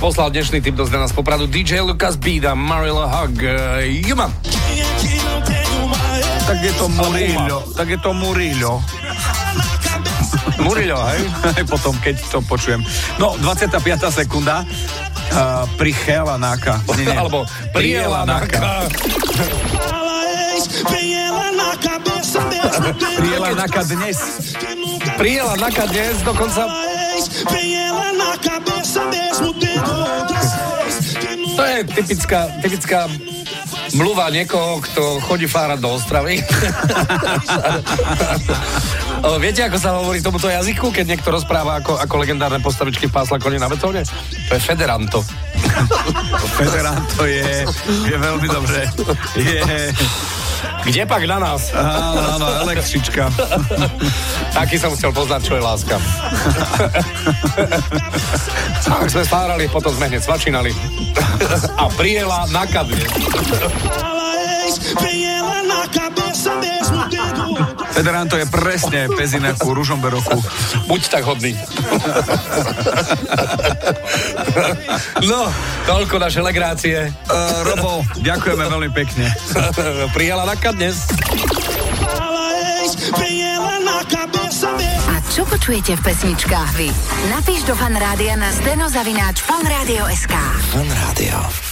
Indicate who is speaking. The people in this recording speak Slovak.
Speaker 1: poslal dnešný tip do nás popradu DJ Lucas Bida, Marilla Hug, uh, Juma.
Speaker 2: Tak je to Murillo, tak je to Murillo.
Speaker 1: Murillo, hej?
Speaker 2: Potom, keď to počujem. No, 25. sekunda. Uh, prichela náka.
Speaker 1: Nie, nie. Alebo priela náka.
Speaker 2: Priela náka dnes.
Speaker 1: Priela náka dnes, dokonca... To je typická, typická mluva niekoho, kto chodí fárať do Ostravy. viete, ako sa hovorí tomuto jazyku, keď niekto rozpráva ako, ako legendárne postavičky pásla koni na betóne? To je federanto.
Speaker 2: federanto je, je veľmi dobré. Je...
Speaker 1: Kde pak na nás?
Speaker 2: Áno, áno, električka.
Speaker 1: Taký som chcel poznať, čo je láska. Ak sme spárali, potom sme hneď svačinali. A prijela na kadne.
Speaker 2: Federanto je presne pezina ku ružomberoku.
Speaker 1: Buď tak hodný. no, toľko naše legrácie.
Speaker 2: Uh, Robo, ďakujeme veľmi pekne.
Speaker 1: Prijela na dnes.
Speaker 3: A čo počujete v pesničkách vy? Napíš do fanrádia na steno zavináč fanradio.sk
Speaker 1: Fanrádio.